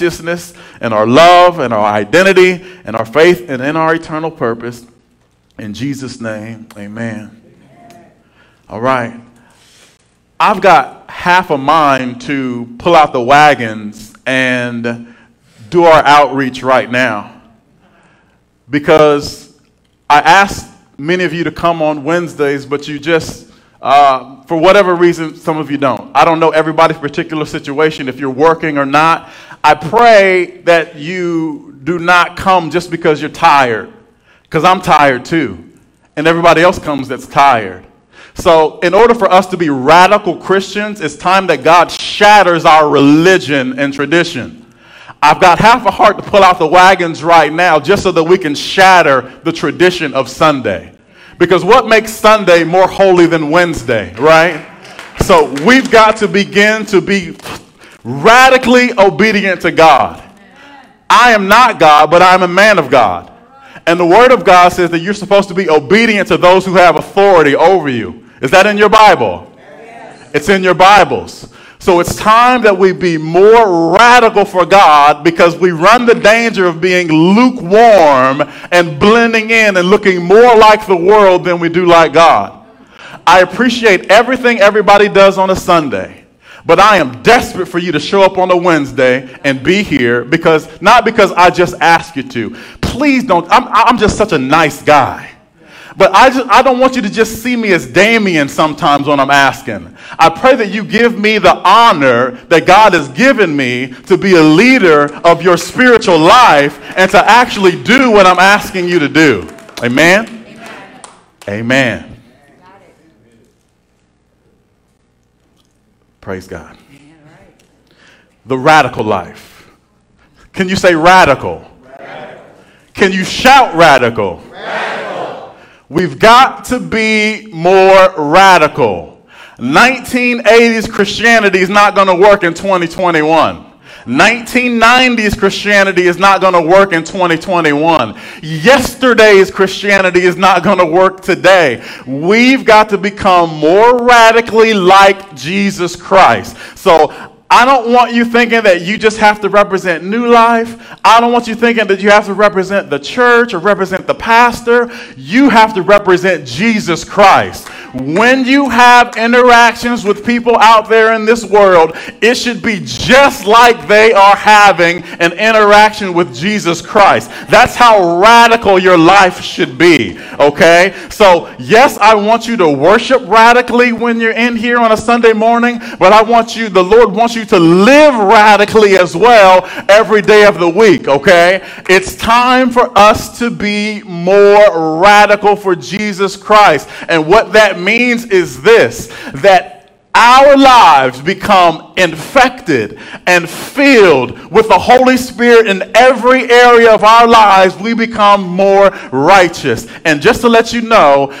righteousness and our love and our identity and our faith and in our eternal purpose. In Jesus' name, amen. All right. I've got half a mind to pull out the wagons and do our outreach right now because I asked many of you to come on Wednesdays, but you just uh, for whatever reason, some of you don't. I don't know everybody's particular situation, if you're working or not. I pray that you do not come just because you're tired, because I'm tired too, and everybody else comes that's tired. So, in order for us to be radical Christians, it's time that God shatters our religion and tradition. I've got half a heart to pull out the wagons right now just so that we can shatter the tradition of Sunday. Because what makes Sunday more holy than Wednesday, right? So we've got to begin to be radically obedient to God. I am not God, but I'm a man of God. And the Word of God says that you're supposed to be obedient to those who have authority over you. Is that in your Bible? Yes. It's in your Bibles. So it's time that we be more radical for God because we run the danger of being lukewarm and blending in and looking more like the world than we do like God. I appreciate everything everybody does on a Sunday. But I am desperate for you to show up on a Wednesday and be here because, not because I just ask you to. Please don't, I'm, I'm just such a nice guy. But I, just, I don't want you to just see me as Damien sometimes when I'm asking. I pray that you give me the honor that God has given me to be a leader of your spiritual life and to actually do what I'm asking you to do. Amen? Amen. Amen. Praise God. The radical life. Can you say radical? radical. Can you shout radical? radical. We've got to be more radical. 1980s Christianity is not going to work in 2021. 1990s Christianity is not going to work in 2021. Yesterday's Christianity is not going to work today. We've got to become more radically like Jesus Christ. So I don't want you thinking that you just have to represent New Life. I don't want you thinking that you have to represent the church or represent the pastor. You have to represent Jesus Christ. When you have interactions with people out there in this world, it should be just like they are having an interaction with Jesus Christ. That's how radical your life should be, okay? So, yes, I want you to worship radically when you're in here on a Sunday morning, but I want you, the Lord wants you to live radically as well every day of the week, okay? It's time for us to be more radical for Jesus Christ. And what that means is this that our lives become infected and filled with the Holy Spirit in every area of our lives, we become more righteous. And just to let you know,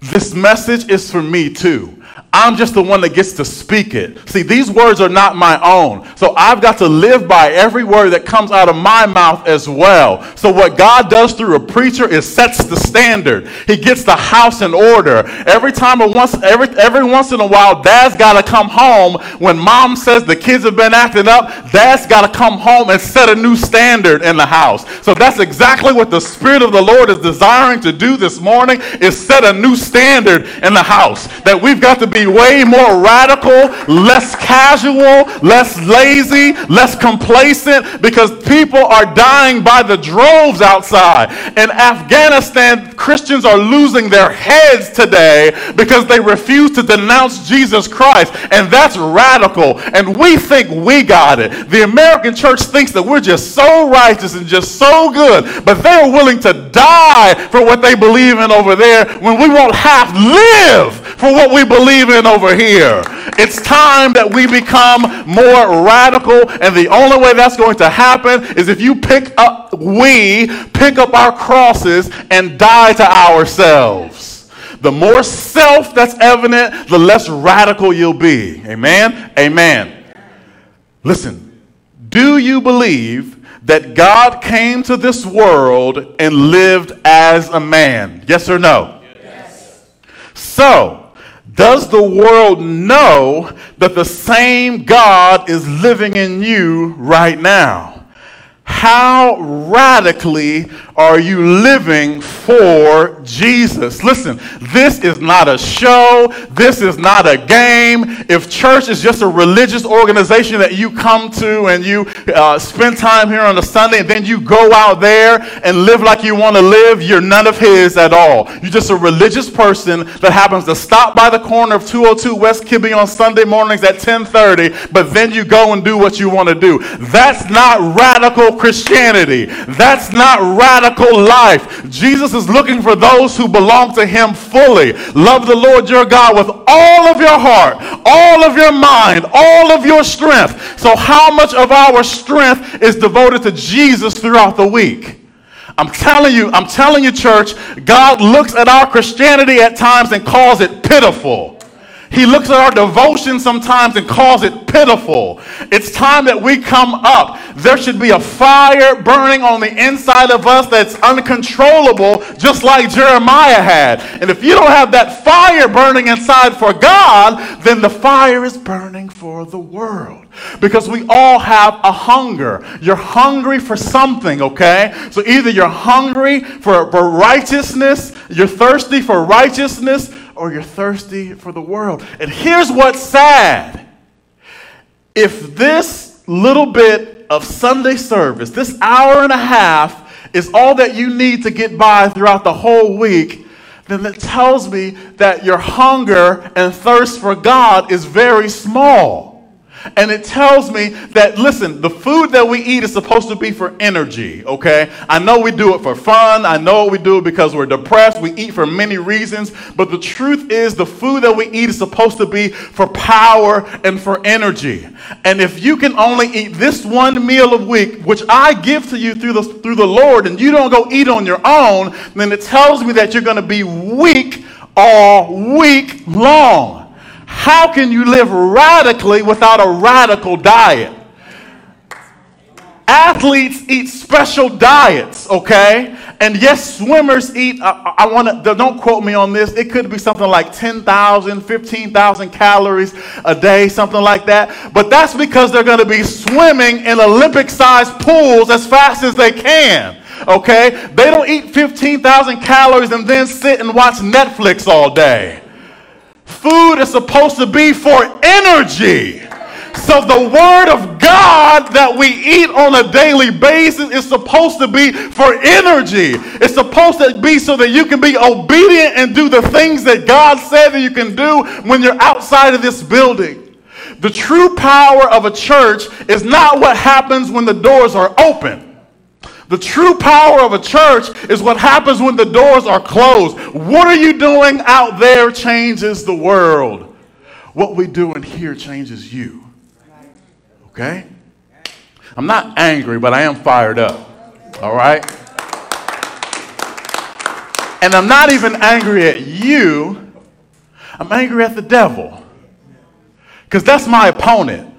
this message is for me too. I'm just the one that gets to speak it. See, these words are not my own. So I've got to live by every word that comes out of my mouth as well. So what God does through a preacher is sets the standard. He gets the house in order. Every time or once every every once in a while, dad's gotta come home when mom says the kids have been acting up, dad's gotta come home and set a new standard in the house. So that's exactly what the Spirit of the Lord is desiring to do this morning is set a new standard in the house. That we've got to be way more radical, less casual, less lazy, less complacent because people are dying by the droves outside. In Afghanistan, Christians are losing their heads today because they refuse to denounce Jesus Christ. And that's radical. And we think we got it. The American church thinks that we're just so righteous and just so good, but they're willing to die for what they believe in over there when we won't half live for what we believe in over here. It's time that we become more radical, and the only way that's going to happen is if you pick up, we pick up our crosses and die to ourselves. The more self that's evident, the less radical you'll be. Amen? Amen. Listen, do you believe that God came to this world and lived as a man? Yes or no? Yes. So, does the world know that the same God is living in you right now? How radically are you living for Jesus? Listen, this is not a show. This is not a game. If church is just a religious organization that you come to and you uh, spend time here on a Sunday and then you go out there and live like you want to live, you're none of His at all. You're just a religious person that happens to stop by the corner of 202 West Kibbe on Sunday mornings at 10:30, but then you go and do what you want to do. That's not radical Christianity. That's not radical life. Jesus is looking for those who belong to him fully. Love the Lord your God with all of your heart, all of your mind, all of your strength. So, how much of our strength is devoted to Jesus throughout the week? I'm telling you, I'm telling you, church, God looks at our Christianity at times and calls it pitiful. He looks at our devotion sometimes and calls it pitiful. It's time that we come up. There should be a fire burning on the inside of us that's uncontrollable, just like Jeremiah had. And if you don't have that fire burning inside for God, then the fire is burning for the world. Because we all have a hunger. You're hungry for something, okay? So either you're hungry for, for righteousness, you're thirsty for righteousness, or you're thirsty for the world. And here's what's sad. If this little bit of Sunday service, this hour and a half, is all that you need to get by throughout the whole week, then it tells me that your hunger and thirst for God is very small. And it tells me that, listen, the food that we eat is supposed to be for energy, okay? I know we do it for fun. I know we do it because we're depressed. We eat for many reasons. But the truth is, the food that we eat is supposed to be for power and for energy. And if you can only eat this one meal a week, which I give to you through the, through the Lord, and you don't go eat on your own, then it tells me that you're going to be weak all week long. How can you live radically without a radical diet? Athletes eat special diets, okay? And yes, swimmers eat, I, I want to, don't quote me on this, it could be something like 10,000, 15,000 calories a day, something like that. But that's because they're going to be swimming in Olympic sized pools as fast as they can, okay? They don't eat 15,000 calories and then sit and watch Netflix all day. Food is supposed to be for energy. So the word of God that we eat on a daily basis is supposed to be for energy. It's supposed to be so that you can be obedient and do the things that God said that you can do when you're outside of this building. The true power of a church is not what happens when the doors are open. The true power of a church is what happens when the doors are closed. What are you doing out there changes the world. What we do in here changes you. Okay? I'm not angry, but I am fired up. All right? And I'm not even angry at you, I'm angry at the devil. Because that's my opponent.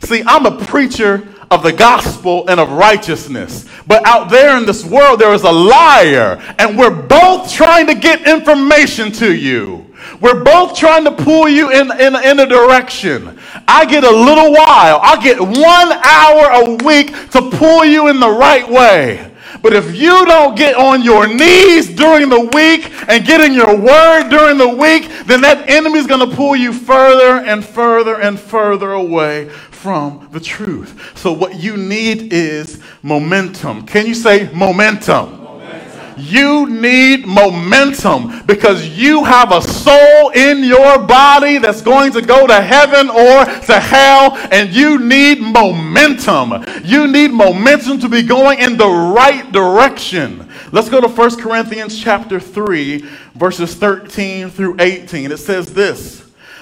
See, I'm a preacher of the gospel and of righteousness. But out there in this world, there is a liar, and we're both trying to get information to you. We're both trying to pull you in, in, in a direction. I get a little while, I get one hour a week to pull you in the right way. But if you don't get on your knees during the week and get in your word during the week, then that enemy is going to pull you further and further and further away from the truth. So, what you need is momentum. Can you say momentum? You need momentum because you have a soul in your body that's going to go to heaven or to hell, and you need momentum. You need momentum to be going in the right direction. Let's go to 1 Corinthians chapter 3, verses 13 through 18. It says this.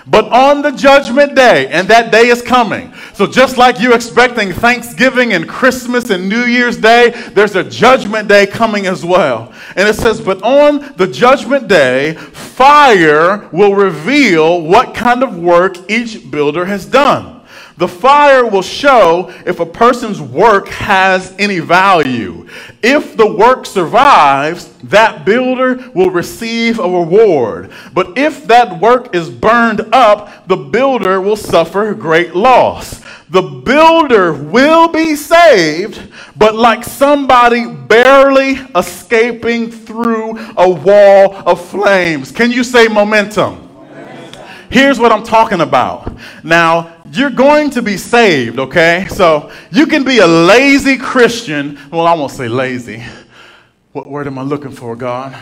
But on the judgment day, and that day is coming. So just like you're expecting Thanksgiving and Christmas and New Year's Day, there's a judgment day coming as well. And it says, But on the judgment day, fire will reveal what kind of work each builder has done. The fire will show if a person's work has any value. If the work survives, that builder will receive a reward. But if that work is burned up, the builder will suffer great loss. The builder will be saved, but like somebody barely escaping through a wall of flames. Can you say momentum? Here's what I'm talking about. Now, you're going to be saved, okay? So you can be a lazy Christian. Well, I won't say lazy. What word am I looking for, God?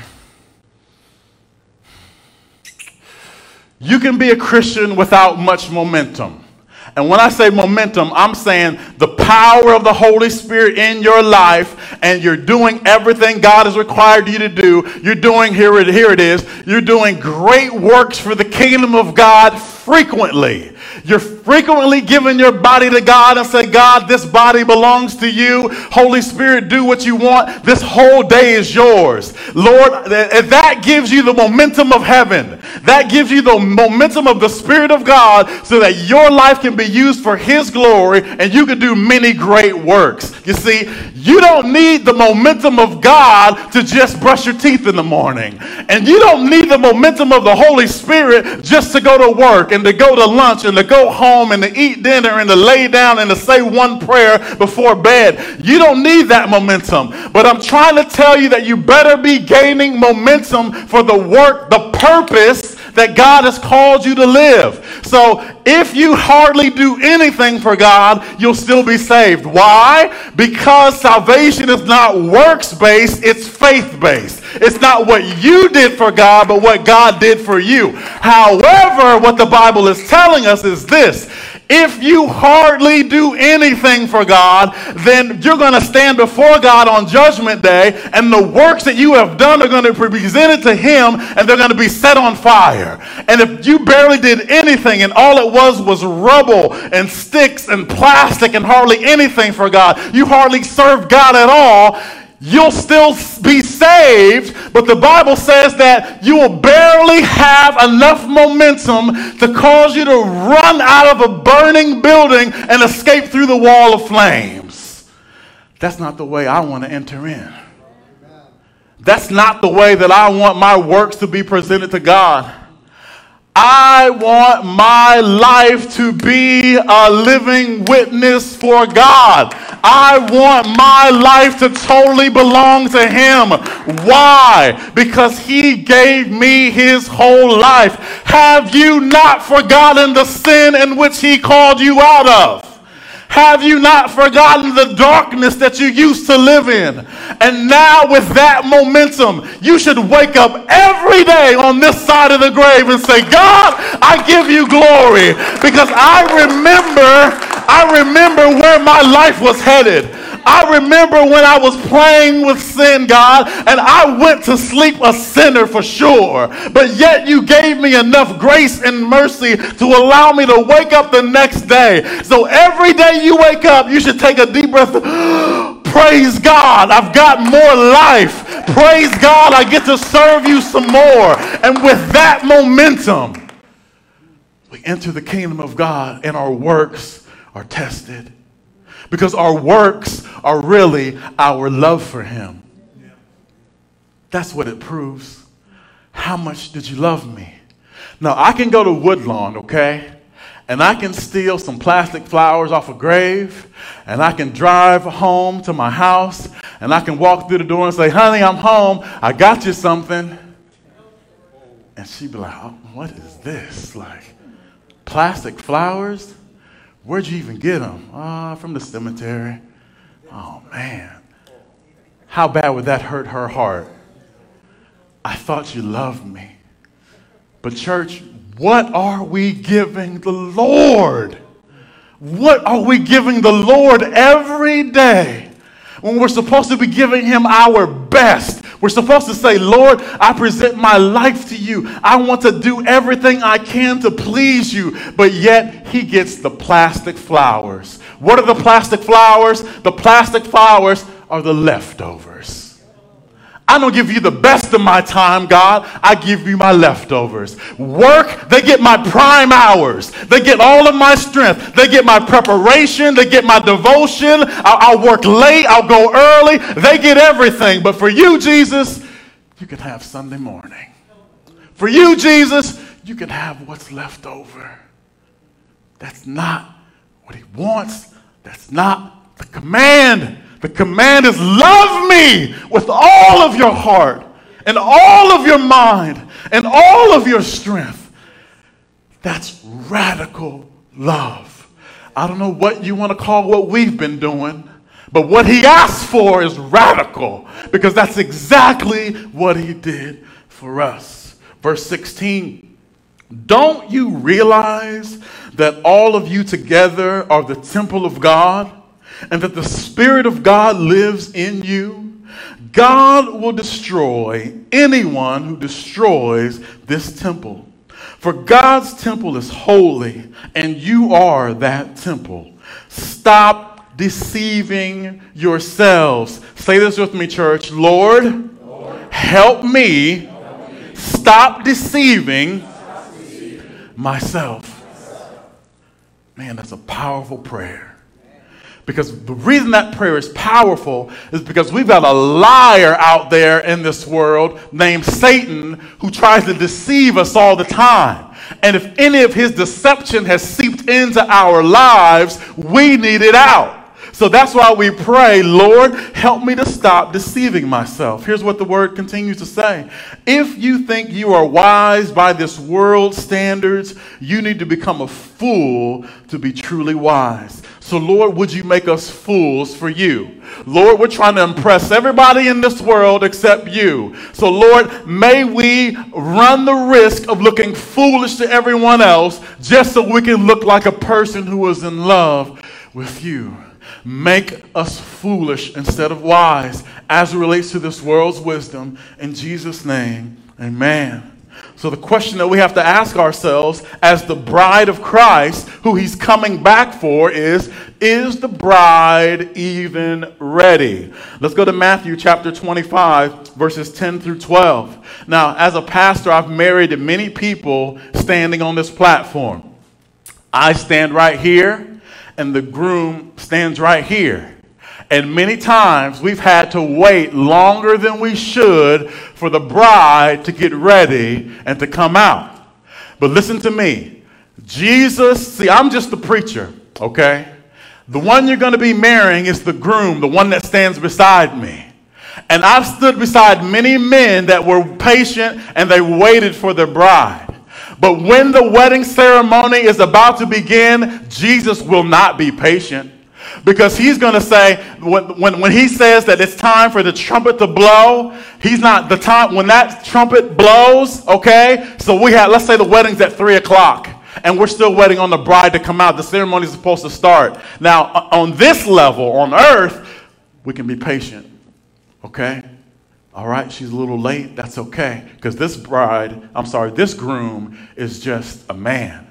You can be a Christian without much momentum. And when I say momentum, I'm saying the power of the Holy Spirit in your life, and you're doing everything God has required you to do. You're doing, here it, here it is, you're doing great works for the kingdom of God frequently. You're frequently giving your body to God and say, God, this body belongs to you. Holy Spirit, do what you want. This whole day is yours. Lord, that gives you the momentum of heaven. That gives you the momentum of the Spirit of God so that your life can be used for His glory and you can do many great works. You see, you don't need the momentum of God to just brush your teeth in the morning. And you don't need the momentum of the Holy Spirit just to go to work and to go to lunch and to go home and to eat dinner and to lay down and to say one prayer before bed. You don't need that momentum. But I'm trying to tell you that you better be gaining momentum for the work, the purpose that God has called you to live. So if you hardly do anything for God, you'll still be saved. Why? Because salvation is not works based, it's faith based. It's not what you did for God, but what God did for you. However, what the Bible is telling us is this if you hardly do anything for God, then you're going to stand before God on Judgment Day, and the works that you have done are going to be presented to Him, and they're going to be set on fire. And if you barely did anything, and all it was was rubble and sticks and plastic and hardly anything for God, you hardly served God at all you'll still be saved, but the Bible says that you will barely have enough momentum to cause you to run out of a burning building and escape through the wall of flames. That's not the way I want to enter in. That's not the way that I want my works to be presented to God. I want my life to be a living witness for God. I want my life to totally belong to Him. Why? Because He gave me His whole life. Have you not forgotten the sin in which He called you out of? Have you not forgotten the darkness that you used to live in? And now, with that momentum, you should wake up every day on this side of the grave and say, God, I give you glory because I remember, I remember where my life was headed. I remember when I was playing with sin, God, and I went to sleep a sinner for sure. But yet you gave me enough grace and mercy to allow me to wake up the next day. So every day you wake up, you should take a deep breath. Praise God, I've got more life. Praise God, I get to serve you some more. And with that momentum, we enter the kingdom of God and our works are tested because our works are really our love for Him. That's what it proves. How much did you love me? Now, I can go to Woodlawn, okay? And I can steal some plastic flowers off a grave, and I can drive home to my house, and I can walk through the door and say, Honey, I'm home. I got you something. And she'd be like, oh, What is this? Like, plastic flowers? Where'd you even get them? Ah, from the cemetery. Oh, man. How bad would that hurt her heart? I thought you loved me. But, church, what are we giving the Lord? What are we giving the Lord every day when we're supposed to be giving Him our best? We're supposed to say, Lord, I present my life to you. I want to do everything I can to please you. But yet, he gets the plastic flowers. What are the plastic flowers? The plastic flowers are the leftovers. I don't give you the best of my time, God. I give you my leftovers. Work, they get my prime hours. They get all of my strength. They get my preparation. They get my devotion. I'll, I'll work late. I'll go early. They get everything. But for you, Jesus, you can have Sunday morning. For you, Jesus, you can have what's left over. That's not what he wants. That's not the command. The command is love me with all of your heart and all of your mind and all of your strength. That's radical love. I don't know what you want to call what we've been doing, but what he asked for is radical because that's exactly what he did for us. Verse 16 Don't you realize that all of you together are the temple of God? And that the Spirit of God lives in you, God will destroy anyone who destroys this temple. For God's temple is holy, and you are that temple. Stop deceiving yourselves. Say this with me, church. Lord, Lord help, me help me stop deceiving, stop deceiving myself. Man, that's a powerful prayer. Because the reason that prayer is powerful is because we've got a liar out there in this world named Satan who tries to deceive us all the time. And if any of his deception has seeped into our lives, we need it out. So that's why we pray, Lord, help me to stop deceiving myself. Here's what the word continues to say If you think you are wise by this world's standards, you need to become a fool to be truly wise. So, Lord, would you make us fools for you? Lord, we're trying to impress everybody in this world except you. So, Lord, may we run the risk of looking foolish to everyone else just so we can look like a person who is in love with you. Make us foolish instead of wise as it relates to this world's wisdom. In Jesus' name, amen. So, the question that we have to ask ourselves as the bride of Christ, who he's coming back for, is Is the bride even ready? Let's go to Matthew chapter 25, verses 10 through 12. Now, as a pastor, I've married many people standing on this platform. I stand right here, and the groom stands right here. And many times we've had to wait longer than we should for the bride to get ready and to come out. But listen to me. Jesus, see, I'm just the preacher, okay? The one you're going to be marrying is the groom, the one that stands beside me. And I've stood beside many men that were patient and they waited for their bride. But when the wedding ceremony is about to begin, Jesus will not be patient. Because he's going to say, when, when, when he says that it's time for the trumpet to blow, he's not the time, when that trumpet blows, okay? So we have, let's say the wedding's at 3 o'clock and we're still waiting on the bride to come out. The ceremony is supposed to start. Now, on this level, on earth, we can be patient, okay? All right, she's a little late. That's okay. Because this bride, I'm sorry, this groom is just a man.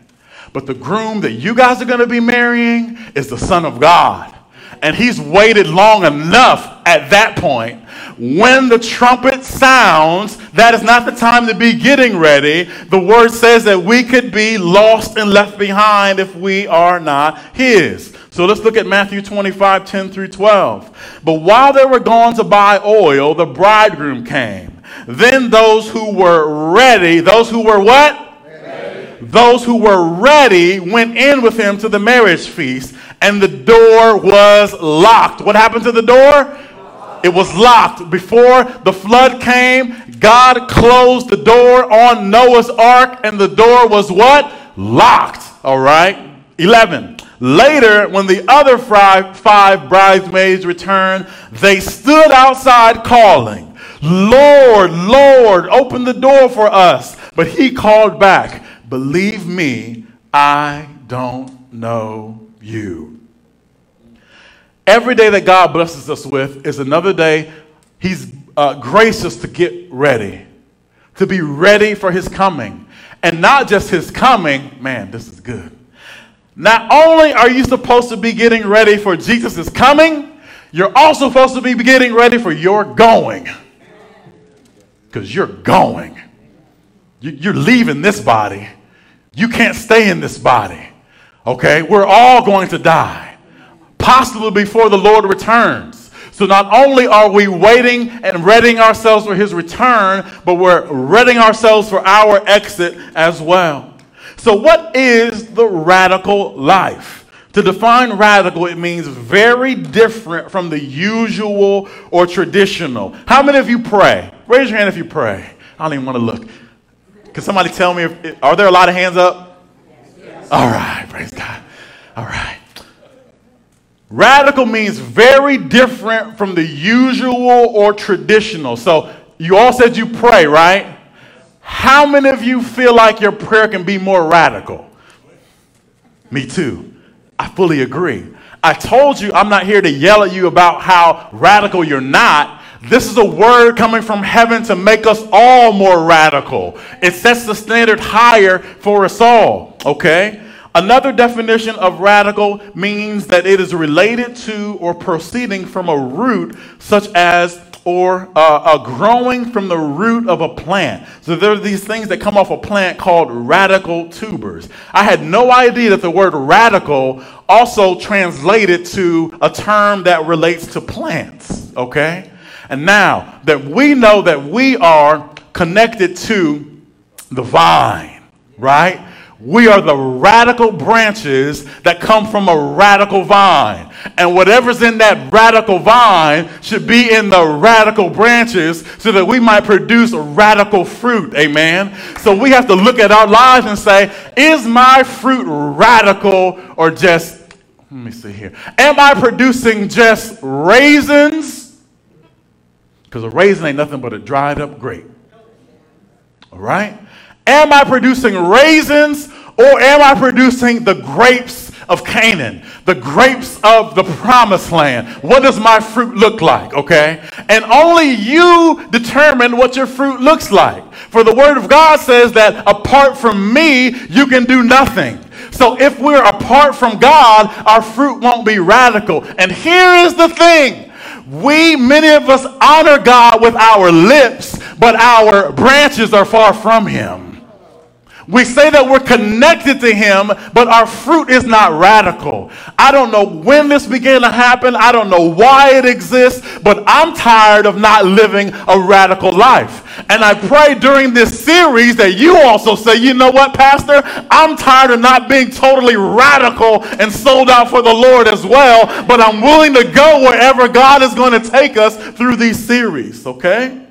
But the groom that you guys are going to be marrying is the Son of God. And he's waited long enough at that point. When the trumpet sounds, that is not the time to be getting ready. The word says that we could be lost and left behind if we are not his. So let's look at Matthew 25, 10 through 12. But while they were gone to buy oil, the bridegroom came. Then those who were ready, those who were what? those who were ready went in with him to the marriage feast, and the door was locked. What happened to the door? It was locked. Before the flood came, God closed the door on Noah's ark, and the door was what? Locked. All right. 11. Later, when the other five, bridesmaids returned, they stood outside calling, Lord, Lord, open the door for us. But he called back, Believe me, I don't know you. Every day that God blesses us with is another day He's uh, gracious to get ready, to be ready for His coming. And not just His coming, man, this is good. Not only are you supposed to be getting ready for Jesus' coming, you're also supposed to be getting ready for your going. because you're going. You're leaving this body. You can't stay in this body. Okay? We're all going to die, possibly before the Lord returns. So not only are we waiting and readying ourselves for his return, but we're readying ourselves for our exit as well. So, what is the radical life? To define radical, it means very different from the usual or traditional. How many of you pray? Raise your hand if you pray. I don't even want to look. Can somebody tell me, if, are there a lot of hands up? Yes. All right, praise God. All right. Radical means very different from the usual or traditional. So you all said you pray, right? How many of you feel like your prayer can be more radical? Me too. I fully agree. I told you I'm not here to yell at you about how radical you're not. This is a word coming from heaven to make us all more radical. It sets the standard higher for us all, okay? Another definition of radical means that it is related to or proceeding from a root, such as or uh, a growing from the root of a plant. So there are these things that come off a plant called radical tubers. I had no idea that the word radical also translated to a term that relates to plants, okay? And now that we know that we are connected to the vine, right? We are the radical branches that come from a radical vine. And whatever's in that radical vine should be in the radical branches so that we might produce radical fruit. Amen. So we have to look at our lives and say, is my fruit radical or just, let me see here. Am I producing just raisins? Because a raisin ain't nothing but a dried up grape. All right? Am I producing raisins or am I producing the grapes of Canaan, the grapes of the promised land? What does my fruit look like? Okay? And only you determine what your fruit looks like. For the word of God says that apart from me, you can do nothing. So if we're apart from God, our fruit won't be radical. And here is the thing. We, many of us, honor God with our lips, but our branches are far from Him. We say that we're connected to Him, but our fruit is not radical. I don't know when this began to happen. I don't know why it exists, but I'm tired of not living a radical life. And I pray during this series that you also say, you know what, Pastor? I'm tired of not being totally radical and sold out for the Lord as well, but I'm willing to go wherever God is going to take us through these series, okay?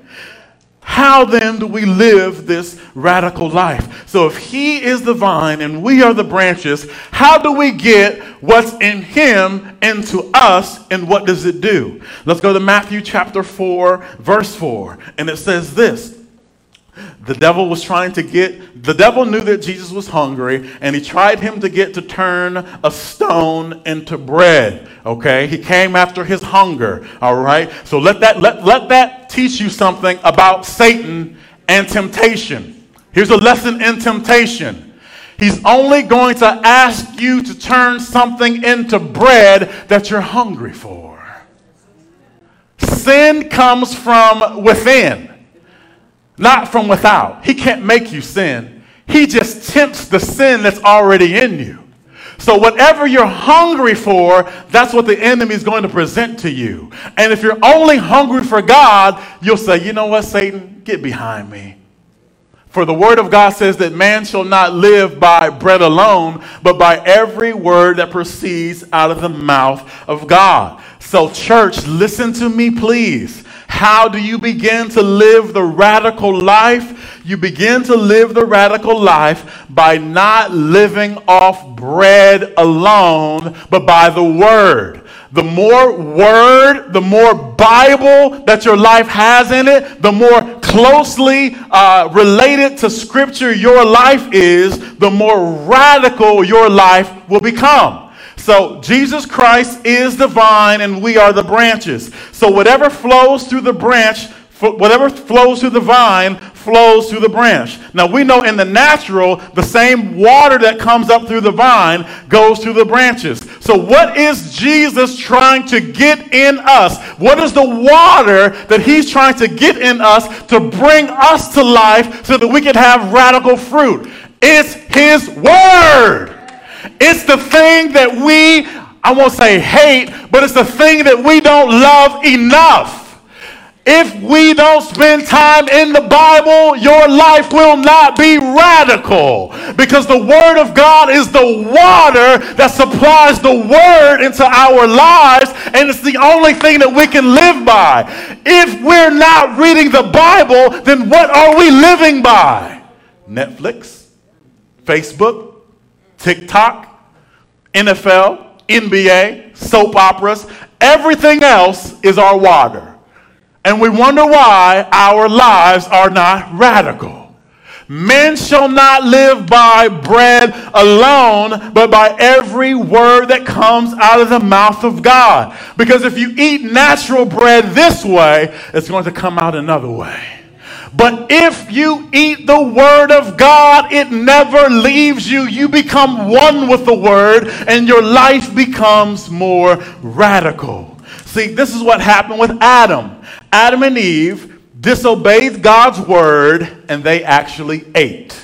How then do we live this radical life? So, if He is the vine and we are the branches, how do we get what's in Him into us and what does it do? Let's go to Matthew chapter 4, verse 4. And it says this the devil was trying to get, the devil knew that Jesus was hungry, and he tried him to get to turn a stone into bread. Okay? He came after his hunger. All right? So let that, let, let that teach you something about Satan and temptation. Here's a lesson in temptation. He's only going to ask you to turn something into bread that you're hungry for. Sin comes from within not from without. He can't make you sin. He just tempts the sin that's already in you. So, whatever you're hungry for, that's what the enemy is going to present to you. And if you're only hungry for God, you'll say, you know what, Satan, get behind me. For the word of God says that man shall not live by bread alone, but by every word that proceeds out of the mouth of God. So, church, listen to me, please. How do you begin to live the radical life? You begin to live the radical life by not living off bread alone, but by the word. The more word, the more Bible that your life has in it, the more closely uh, related to Scripture your life is, the more radical your life will become. So Jesus Christ is the vine and we are the branches. So whatever flows through the branch whatever flows through the vine flows through the branch. Now we know in the natural, the same water that comes up through the vine goes through the branches. So what is Jesus trying to get in us? What is the water that he's trying to get in us to bring us to life so that we can have radical fruit? It's his word. It's the thing that we, I won't say hate, but it's the thing that we don't love enough. If we don't spend time in the Bible, your life will not be radical because the Word of God is the water that supplies the Word into our lives, and it's the only thing that we can live by. If we're not reading the Bible, then what are we living by? Netflix, Facebook, TikTok, NFL, NBA, soap operas, everything else is our water. And we wonder why our lives are not radical. Men shall not live by bread alone, but by every word that comes out of the mouth of God. Because if you eat natural bread this way, it's going to come out another way. But if you eat the word of God, it never leaves you. You become one with the word, and your life becomes more radical. See, this is what happened with Adam. Adam and Eve disobeyed God's word and they actually ate.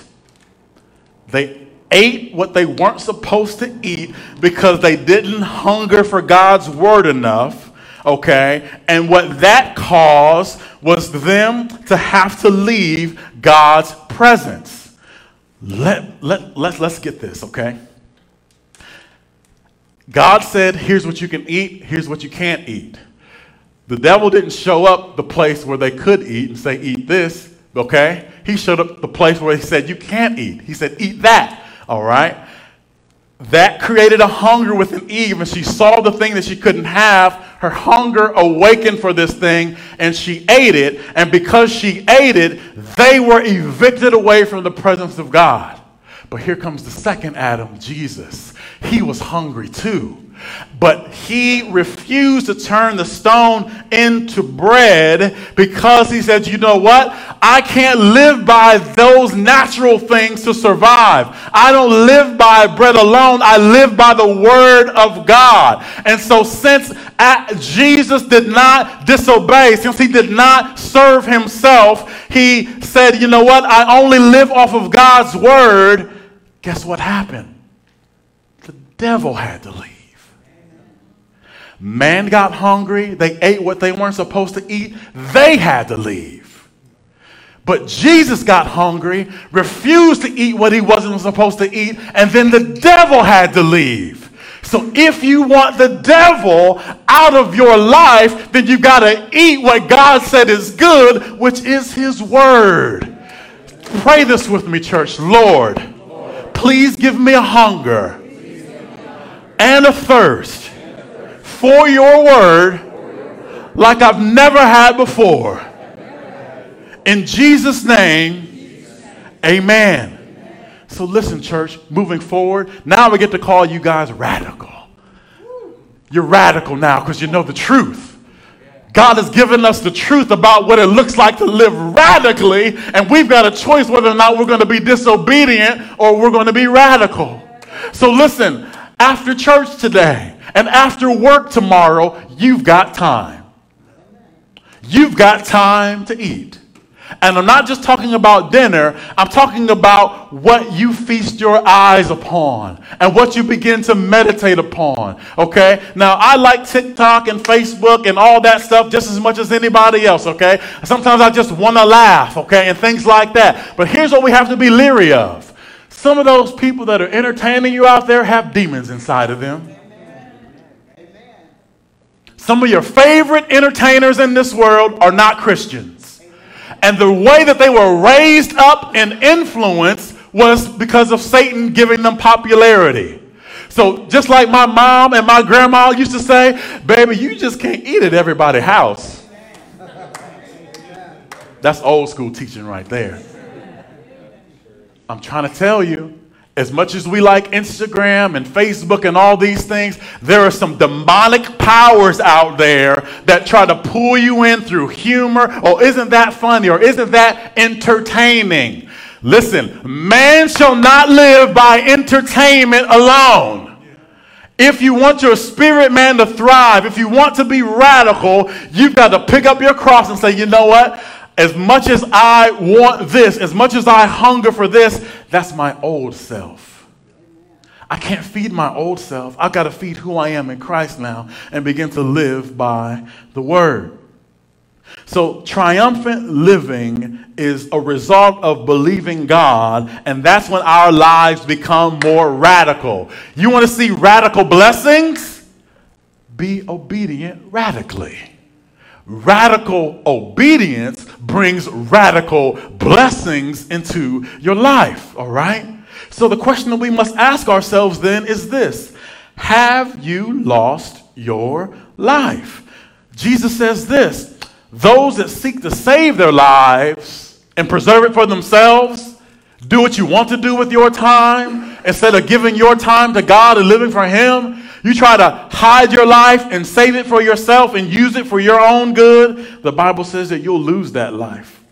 They ate what they weren't supposed to eat because they didn't hunger for God's word enough. Okay? And what that caused was them to have to leave God's presence. Let, let, let, let's get this, okay? God said, here's what you can eat, here's what you can't eat. The devil didn't show up the place where they could eat and say, Eat this, okay? He showed up the place where he said, You can't eat. He said, Eat that, all right? That created a hunger within Eve, and she saw the thing that she couldn't have. Her hunger awakened for this thing, and she ate it. And because she ate it, they were evicted away from the presence of God. But here comes the second Adam, Jesus. He was hungry too. But he refused to turn the stone into bread because he said, You know what? I can't live by those natural things to survive. I don't live by bread alone, I live by the word of God. And so, since uh, Jesus did not disobey, since he did not serve himself, he said, You know what? I only live off of God's word. Guess what happened? The devil had to leave. Man got hungry. They ate what they weren't supposed to eat. They had to leave. But Jesus got hungry, refused to eat what he wasn't supposed to eat, and then the devil had to leave. So if you want the devil out of your life, then you got to eat what God said is good, which is his word. Pray this with me, church. Lord, please give me a hunger and a thirst for your word like I've never had before. In Jesus' name, amen. So, listen, church, moving forward, now we get to call you guys radical. You're radical now because you know the truth. God has given us the truth about what it looks like to live radically, and we've got a choice whether or not we're going to be disobedient or we're going to be radical. So, listen, after church today, and after work tomorrow, you've got time. You've got time to eat. And I'm not just talking about dinner, I'm talking about what you feast your eyes upon and what you begin to meditate upon. Okay? Now, I like TikTok and Facebook and all that stuff just as much as anybody else. Okay? Sometimes I just want to laugh. Okay? And things like that. But here's what we have to be leery of some of those people that are entertaining you out there have demons inside of them. Some of your favorite entertainers in this world are not Christians. And the way that they were raised up and influenced was because of Satan giving them popularity. So just like my mom and my grandma used to say, baby, you just can't eat at everybody's house. That's old school teaching right there. I'm trying to tell you, as much as we like Instagram and Facebook and all these things, there are some demonic powers out there that try to pull you in through humor. Oh, isn't that funny? Or isn't that entertaining? Listen, man shall not live by entertainment alone. If you want your spirit man to thrive, if you want to be radical, you've got to pick up your cross and say, you know what? As much as I want this, as much as I hunger for this, that's my old self. I can't feed my old self. I've got to feed who I am in Christ now and begin to live by the word. So, triumphant living is a result of believing God, and that's when our lives become more radical. You want to see radical blessings? Be obedient radically. Radical obedience brings radical blessings into your life, all right? So, the question that we must ask ourselves then is this Have you lost your life? Jesus says this those that seek to save their lives and preserve it for themselves, do what you want to do with your time instead of giving your time to God and living for Him. You try to hide your life and save it for yourself and use it for your own good. The Bible says that you'll lose that life.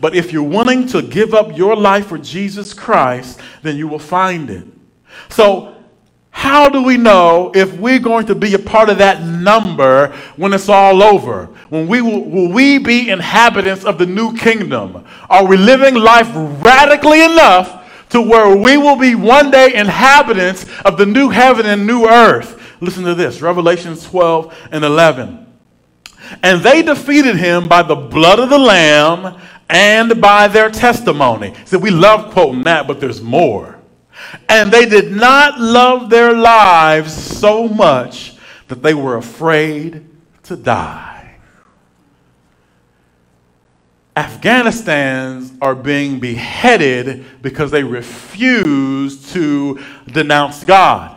But if you're willing to give up your life for Jesus Christ, then you will find it. So how do we know if we're going to be a part of that number when it's all over? When we will, will we be inhabitants of the new kingdom? Are we living life radically enough to where we will be one day inhabitants of the new heaven and new earth? Listen to this Revelation 12 and 11. And they defeated him by the blood of the Lamb and by their testimony. So we love quoting that, but there's more. And they did not love their lives so much that they were afraid to die. Afghanistans are being beheaded because they refuse to denounce God.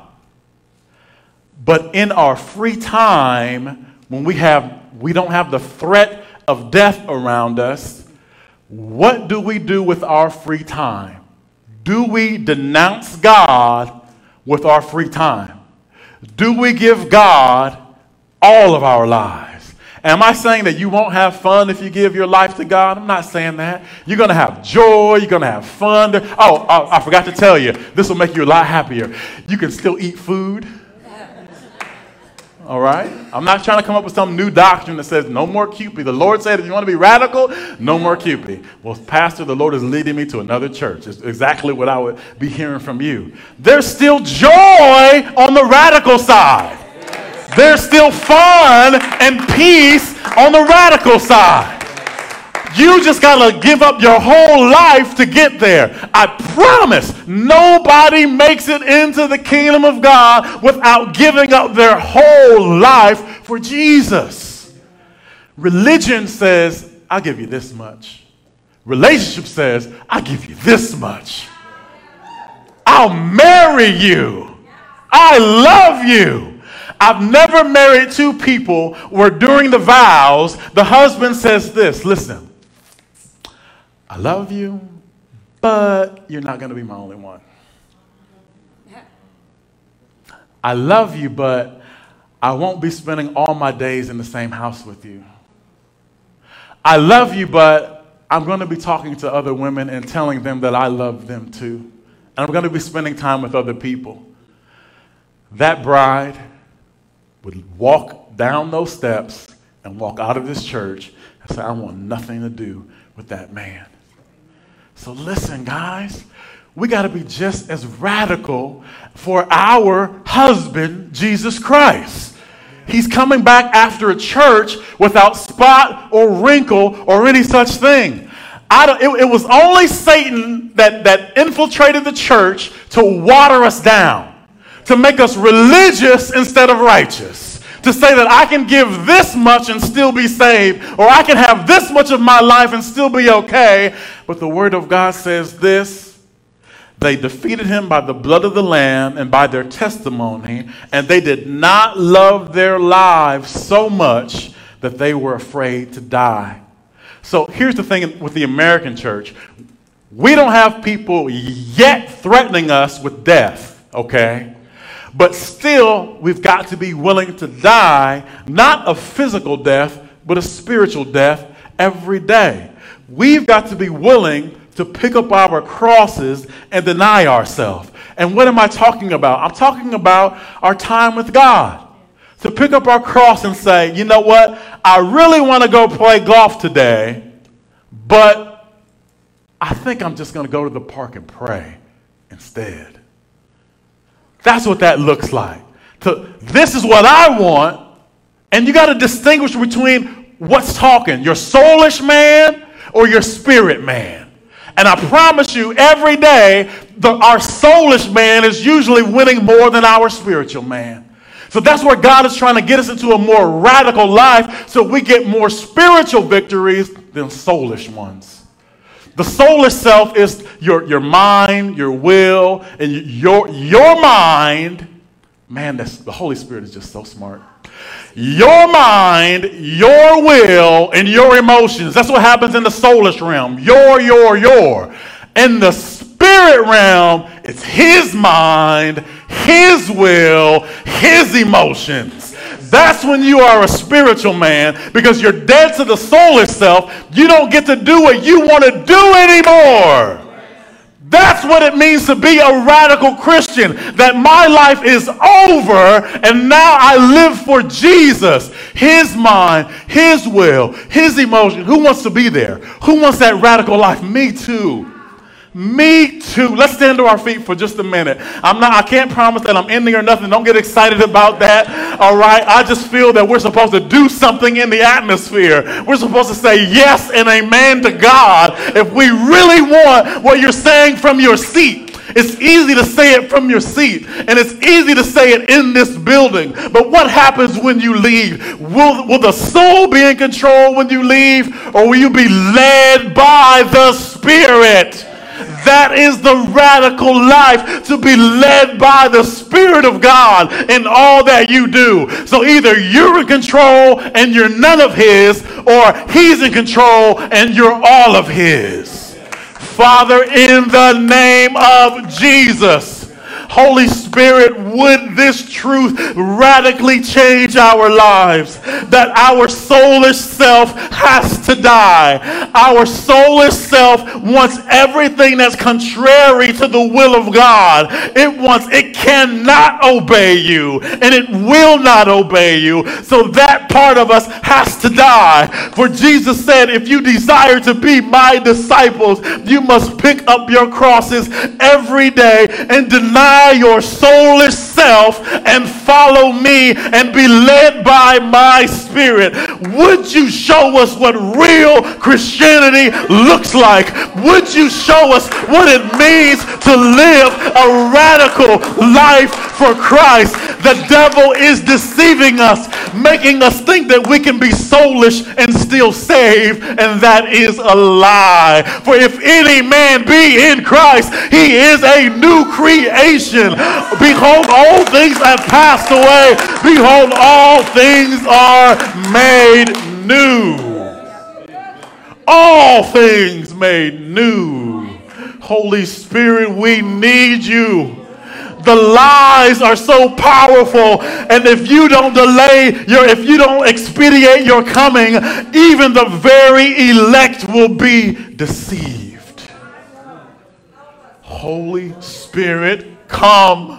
But in our free time, when we have we don't have the threat of death around us, what do we do with our free time? Do we denounce God with our free time? Do we give God all of our lives? Am I saying that you won't have fun if you give your life to God? I'm not saying that. You're going to have joy. You're going to have fun. Oh, oh, I forgot to tell you. This will make you a lot happier. You can still eat food all right? I'm not trying to come up with some new doctrine that says no more Kewpie. The Lord said if you want to be radical, no more Kewpie. Well, Pastor, the Lord is leading me to another church. It's exactly what I would be hearing from you. There's still joy on the radical side. There's still fun and peace on the radical side. You just got to give up your whole life to get there. I promise nobody makes it into the kingdom of God without giving up their whole life for Jesus. Religion says, I'll give you this much. Relationship says, I'll give you this much. I'll marry you. I love you. I've never married two people where during the vows, the husband says this listen, I love you, but you're not going to be my only one. I love you, but I won't be spending all my days in the same house with you. I love you, but I'm going to be talking to other women and telling them that I love them too. And I'm going to be spending time with other people. That bride would walk down those steps and walk out of this church and say, I want nothing to do with that man. So listen, guys, we got to be just as radical for our husband, Jesus Christ. He's coming back after a church without spot or wrinkle or any such thing. It, it was only Satan that, that infiltrated the church to water us down, to make us religious instead of righteous to say that I can give this much and still be saved, or I can have this much of my life and still be okay. But the Word of God says this they defeated him by the blood of the Lamb and by their testimony, and they did not love their lives so much that they were afraid to die. So here's the thing with the American church We don't have people yet threatening us with death, okay? But still, we've got to be willing to die, not a physical death, but a spiritual death every day. We've got to be willing to pick up our crosses and deny ourselves. And what am I talking about? I'm talking about our time with God. To pick up our cross and say, you know what? I really want to go play golf today, but I think I'm just going to go to the park and pray instead. That's what that looks like. To, this is what I want, and you got to distinguish between what's talking your soulish man or your spirit man. And I promise you, every day, the, our soulish man is usually winning more than our spiritual man. So that's where God is trying to get us into a more radical life so we get more spiritual victories than soulish ones. The soulish self is your, your mind, your will, and your, your mind. Man, that's, the Holy Spirit is just so smart. Your mind, your will, and your emotions. That's what happens in the soulish realm. Your, your, your. In the spirit realm, it's his mind, his will, his emotions. That's when you are a spiritual man because you're dead to the soul itself. You don't get to do what you want to do anymore. That's what it means to be a radical Christian. That my life is over and now I live for Jesus. His mind, His will, His emotion. Who wants to be there? Who wants that radical life? Me too. Me too. Let's stand to our feet for just a minute. I'm not, I can't promise that I'm ending or nothing. Don't get excited about that. All right. I just feel that we're supposed to do something in the atmosphere. We're supposed to say yes and amen to God if we really want what you're saying from your seat. It's easy to say it from your seat, and it's easy to say it in this building. But what happens when you leave? Will, will the soul be in control when you leave, or will you be led by the Spirit? That is the radical life to be led by the Spirit of God in all that you do. So either you're in control and you're none of His, or He's in control and you're all of His. Father, in the name of Jesus. Holy Spirit, would this truth radically change our lives? That our soulish self has to die. Our soulish self wants everything that's contrary to the will of God. It wants, it cannot obey you, and it will not obey you. So that part of us has to die. For Jesus said, if you desire to be my disciples, you must pick up your crosses every day and deny deny your soulish self and follow me and be led by my spirit. Would you show us what real Christianity looks like? Would you show us what it means to live a radical life for Christ? The devil is deceiving us, making us think that we can be soulish and still saved, and that is a lie. For if any man be in Christ, he is a new creation creation. Behold, all things have passed away. Behold, all things are made new. All things made new. Holy Spirit, we need you. The lies are so powerful, and if you don't delay your, if you don't expedite your coming, even the very elect will be deceived. Holy Spirit, come.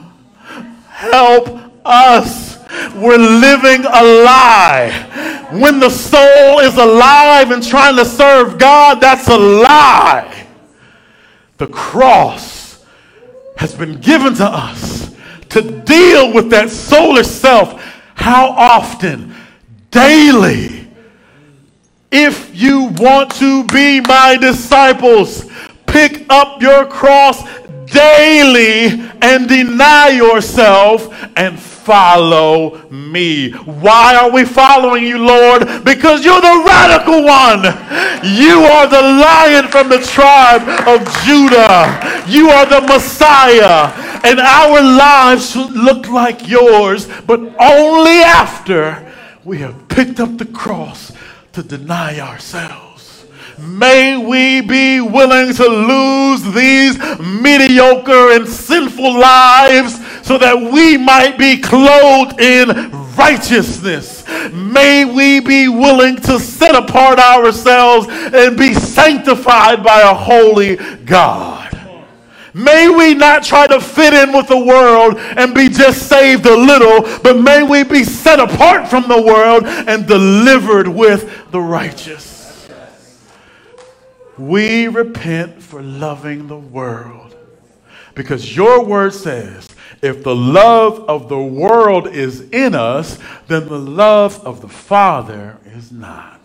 Help us. We're living a lie. When the soul is alive and trying to serve God, that's a lie. The cross has been given to us to deal with that soulish self. How often? Daily. If you want to be my disciples, pick up your cross daily and deny yourself and follow me. Why are we following you, Lord? Because you're the radical one. You are the lion from the tribe of Judah. You are the Messiah. And our lives should look like yours, but only after we have picked up the cross to deny ourselves. May we be willing to lose these mediocre and sinful lives so that we might be clothed in righteousness. May we be willing to set apart ourselves and be sanctified by a holy God. May we not try to fit in with the world and be just saved a little, but may we be set apart from the world and delivered with the righteous. We repent for loving the world because your word says if the love of the world is in us, then the love of the Father is not.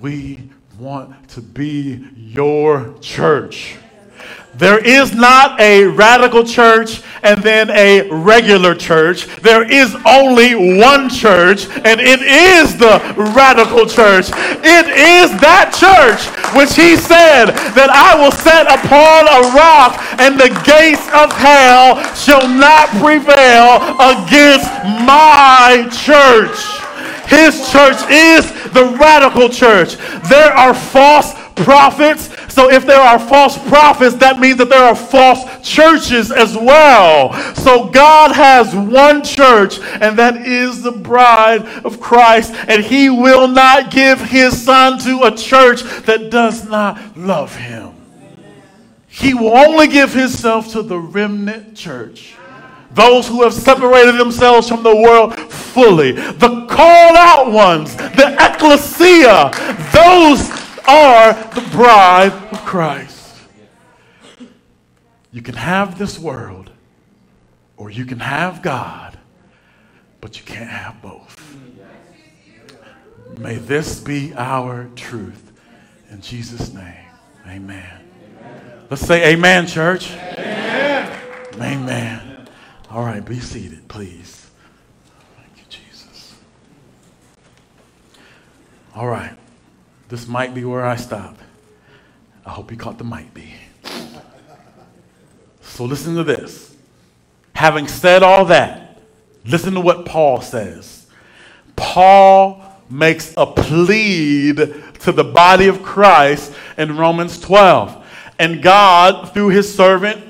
We want to be your church. There is not a radical church and then a regular church. There is only one church, and it is the radical church. It is that church which he said that I will set upon a rock, and the gates of hell shall not prevail against my church. His church is the radical church. There are false prophets. So if there are false prophets, that means that there are false churches as well. So God has one church, and that is the bride of Christ. And he will not give his son to a church that does not love him. He will only give himself to the remnant church. Those who have separated themselves from the world fully, the called out ones, the ecclesia, those are the bride of Christ. You can have this world or you can have God, but you can't have both. May this be our truth. In Jesus' name, amen. Let's say amen, church. Amen. Amen. All right, be seated, please. Thank you, Jesus. All right. This might be where I stop. I hope you caught the might be. So listen to this. Having said all that, listen to what Paul says. Paul makes a plead to the body of Christ in Romans 12. And God, through his servant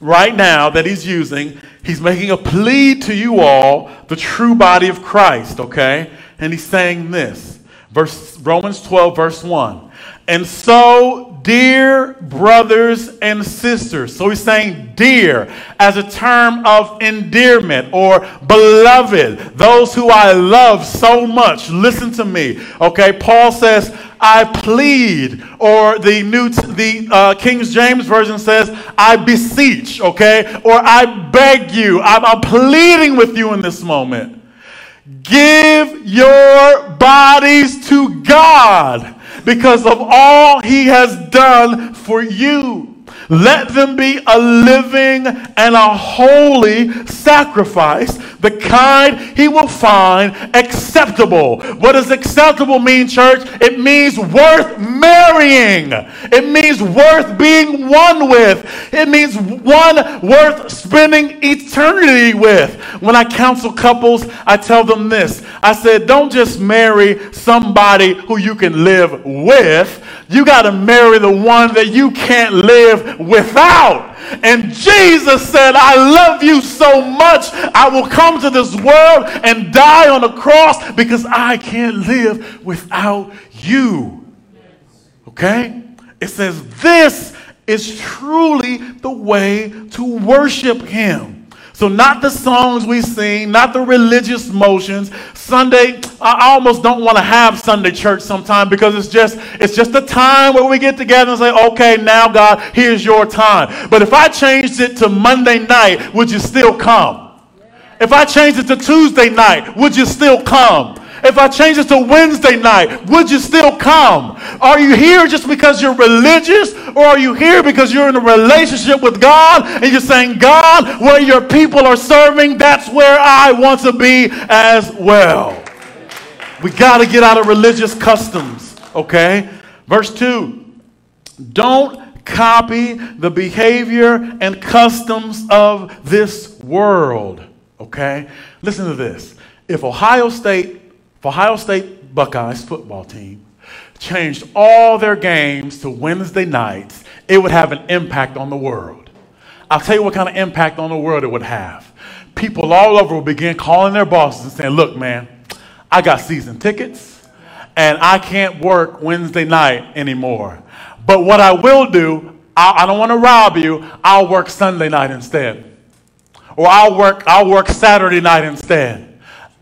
right now that he's using, he's making a plea to you all, the true body of Christ, okay? And he's saying this Verse, Romans 12, verse 1. And so, dear brothers and sisters, so he's saying dear as a term of endearment or beloved, those who I love so much. Listen to me, okay? Paul says, I plead, or the new the uh, King James version says, I beseech, okay, or I beg you. I'm, I'm pleading with you in this moment. Give your bodies to God because of all he has done for you. Let them be a living and a holy sacrifice, the kind he will find acceptable. What does acceptable mean, church? It means worth marrying. It means worth being one with. It means one worth spending eternity with. When I counsel couples, I tell them this. I said, don't just marry somebody who you can live with. You got to marry the one that you can't live without. And Jesus said, I love you so much, I will come to this world and die on a cross because I can't live without you. Okay? It says, This is truly the way to worship Him. So, not the songs we sing, not the religious motions. Sunday, I almost don't want to have Sunday church sometime because it's just it's just a time where we get together and say, okay, now God, here's your time. But if I changed it to Monday night, would you still come? If I changed it to Tuesday night, would you still come? If I change it to Wednesday night, would you still come? Are you here just because you're religious, or are you here because you're in a relationship with God and you're saying, God, where your people are serving, that's where I want to be as well? We got to get out of religious customs, okay? Verse 2 Don't copy the behavior and customs of this world, okay? Listen to this. If Ohio State Ohio State Buckeyes football team changed all their games to Wednesday nights, it would have an impact on the world. I'll tell you what kind of impact on the world it would have. People all over would begin calling their bosses and saying, Look, man, I got season tickets and I can't work Wednesday night anymore. But what I will do, I, I don't want to rob you, I'll work Sunday night instead. Or I'll work, I'll work Saturday night instead.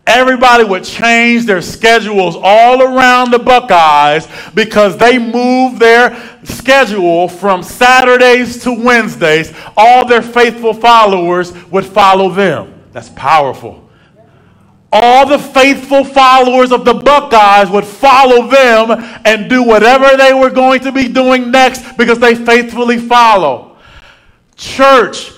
Everybody would change their schedules all around the Buckeyes because they moved their schedule from Saturdays to Wednesdays. All their faithful followers would follow them. That's powerful. All the faithful followers of the Buckeyes would follow them and do whatever they were going to be doing next because they faithfully follow. Church,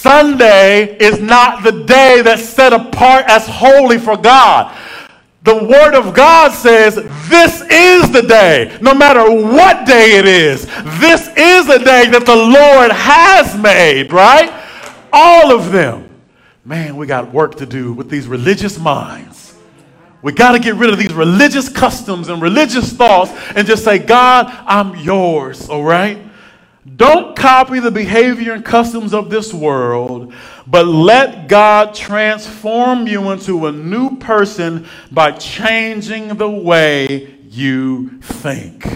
Sunday is not the day that's set apart as holy for God. The Word of God says this is the day, no matter what day it is. This is the day that the Lord has made, right? All of them. Man, we got work to do with these religious minds. We got to get rid of these religious customs and religious thoughts and just say, God, I'm yours, all right? Don't copy the behavior and customs of this world, but let God transform you into a new person by changing the way you think.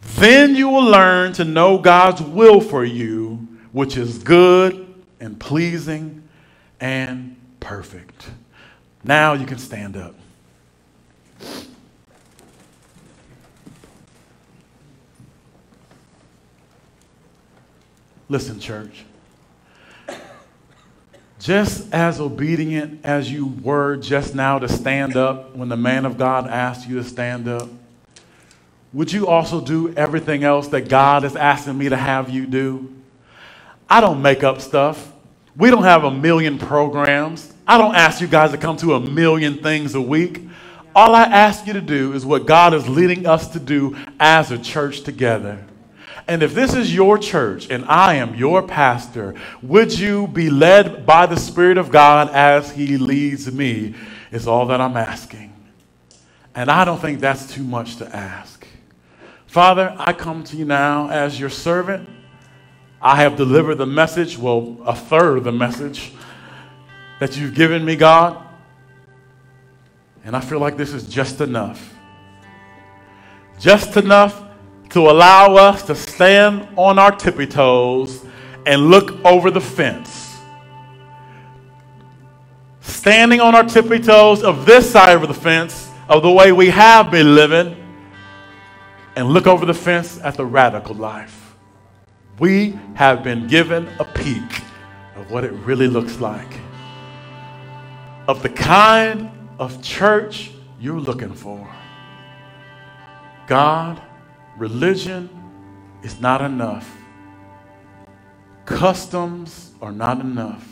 Then you will learn to know God's will for you, which is good and pleasing and perfect. Now you can stand up. Listen, church. Just as obedient as you were just now to stand up when the man of God asked you to stand up, would you also do everything else that God is asking me to have you do? I don't make up stuff. We don't have a million programs. I don't ask you guys to come to a million things a week. All I ask you to do is what God is leading us to do as a church together. And if this is your church and I am your pastor, would you be led by the Spirit of God as He leads me? Is all that I'm asking. And I don't think that's too much to ask. Father, I come to you now as your servant. I have delivered the message, well, a third of the message that you've given me, God. And I feel like this is just enough. Just enough to allow us to stand on our tippy toes and look over the fence. Standing on our tippy toes of this side of the fence, of the way we have been living, and look over the fence at the radical life. We have been given a peek of what it really looks like, of the kind of church you're looking for. God, Religion is not enough. Customs are not enough.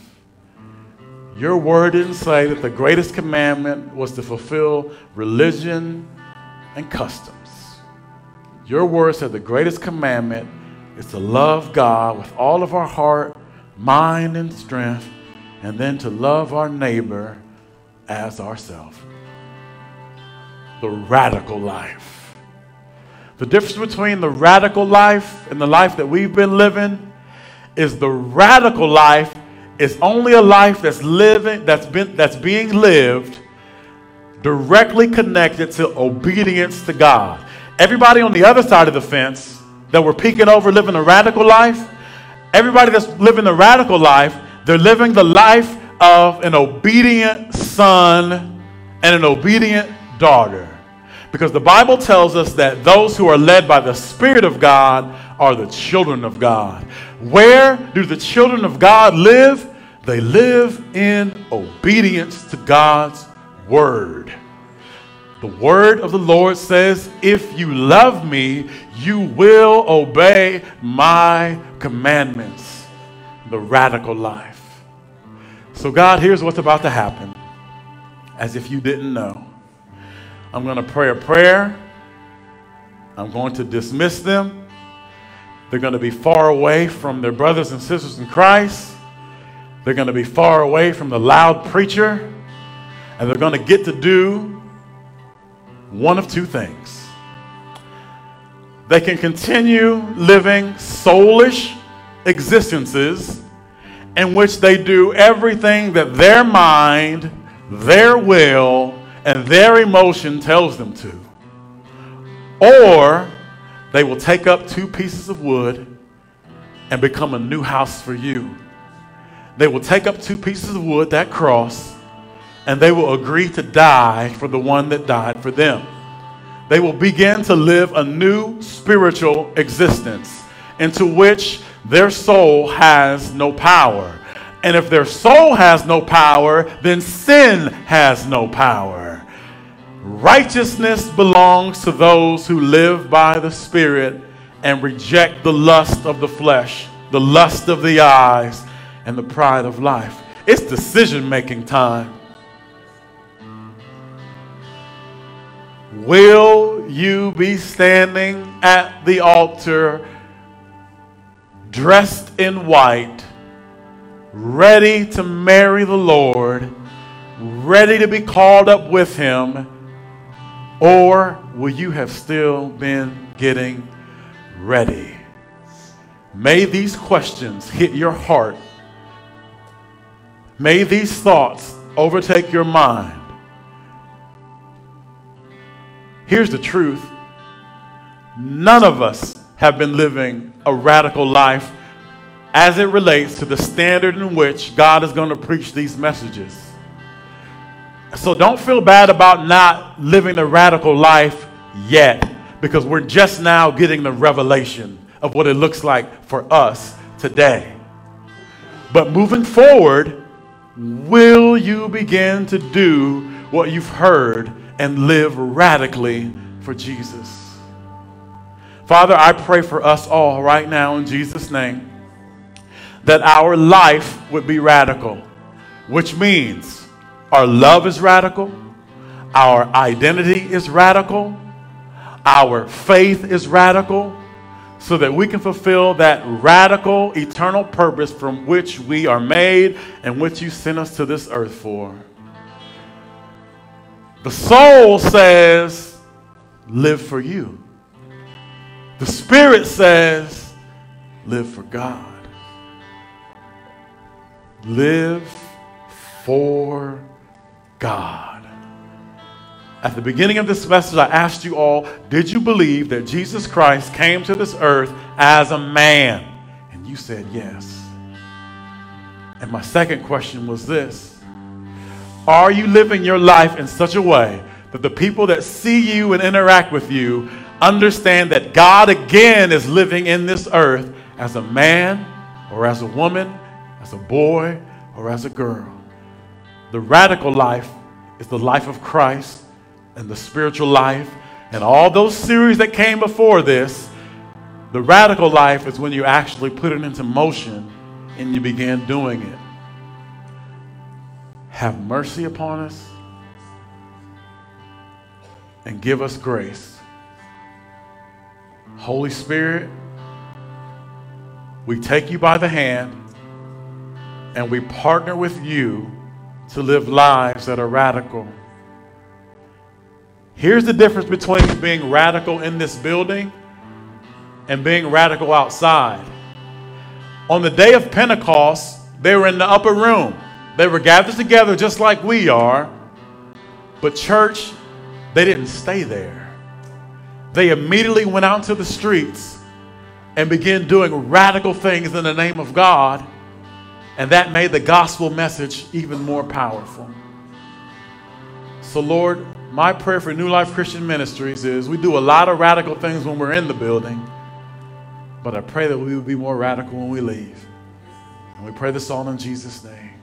Your word didn't say that the greatest commandment was to fulfill religion and customs. Your word said the greatest commandment is to love God with all of our heart, mind, and strength, and then to love our neighbor as ourselves. The radical life. The difference between the radical life and the life that we've been living is the radical life is only a life that's living that's been that's being lived directly connected to obedience to God. Everybody on the other side of the fence that we're peeking over living a radical life, everybody that's living the radical life, they're living the life of an obedient son and an obedient daughter. Because the Bible tells us that those who are led by the Spirit of God are the children of God. Where do the children of God live? They live in obedience to God's word. The word of the Lord says, If you love me, you will obey my commandments. The radical life. So, God, here's what's about to happen, as if you didn't know. I'm going to pray a prayer. I'm going to dismiss them. They're going to be far away from their brothers and sisters in Christ. They're going to be far away from the loud preacher. And they're going to get to do one of two things. They can continue living soulish existences in which they do everything that their mind, their will, and their emotion tells them to. Or they will take up two pieces of wood and become a new house for you. They will take up two pieces of wood, that cross, and they will agree to die for the one that died for them. They will begin to live a new spiritual existence into which their soul has no power. And if their soul has no power, then sin has no power. Righteousness belongs to those who live by the Spirit and reject the lust of the flesh, the lust of the eyes, and the pride of life. It's decision making time. Will you be standing at the altar dressed in white, ready to marry the Lord, ready to be called up with Him? Or will you have still been getting ready? May these questions hit your heart. May these thoughts overtake your mind. Here's the truth none of us have been living a radical life as it relates to the standard in which God is going to preach these messages. So don't feel bad about not living the radical life yet because we're just now getting the revelation of what it looks like for us today. But moving forward, will you begin to do what you've heard and live radically for Jesus. Father, I pray for us all right now in Jesus' name that our life would be radical, which means our love is radical, our identity is radical, our faith is radical, so that we can fulfill that radical eternal purpose from which we are made and which you sent us to this earth for. The soul says, live for you. The spirit says, live for God. Live for God. At the beginning of this message, I asked you all, did you believe that Jesus Christ came to this earth as a man? And you said yes. And my second question was this are you living your life in such a way that the people that see you and interact with you understand that God again is living in this earth as a man or as a woman, as a boy or as a girl? The radical life is the life of Christ and the spiritual life and all those series that came before this. The radical life is when you actually put it into motion and you begin doing it have mercy upon us and give us grace. Holy Spirit, we take you by the hand and we partner with you to live lives that are radical. Here's the difference between being radical in this building and being radical outside. On the day of Pentecost, they were in the upper room. They were gathered together just like we are, but church, they didn't stay there. They immediately went out to the streets and began doing radical things in the name of God, and that made the gospel message even more powerful. So, Lord, my prayer for New Life Christian Ministries is we do a lot of radical things when we're in the building, but I pray that we will be more radical when we leave. And we pray this all in Jesus' name.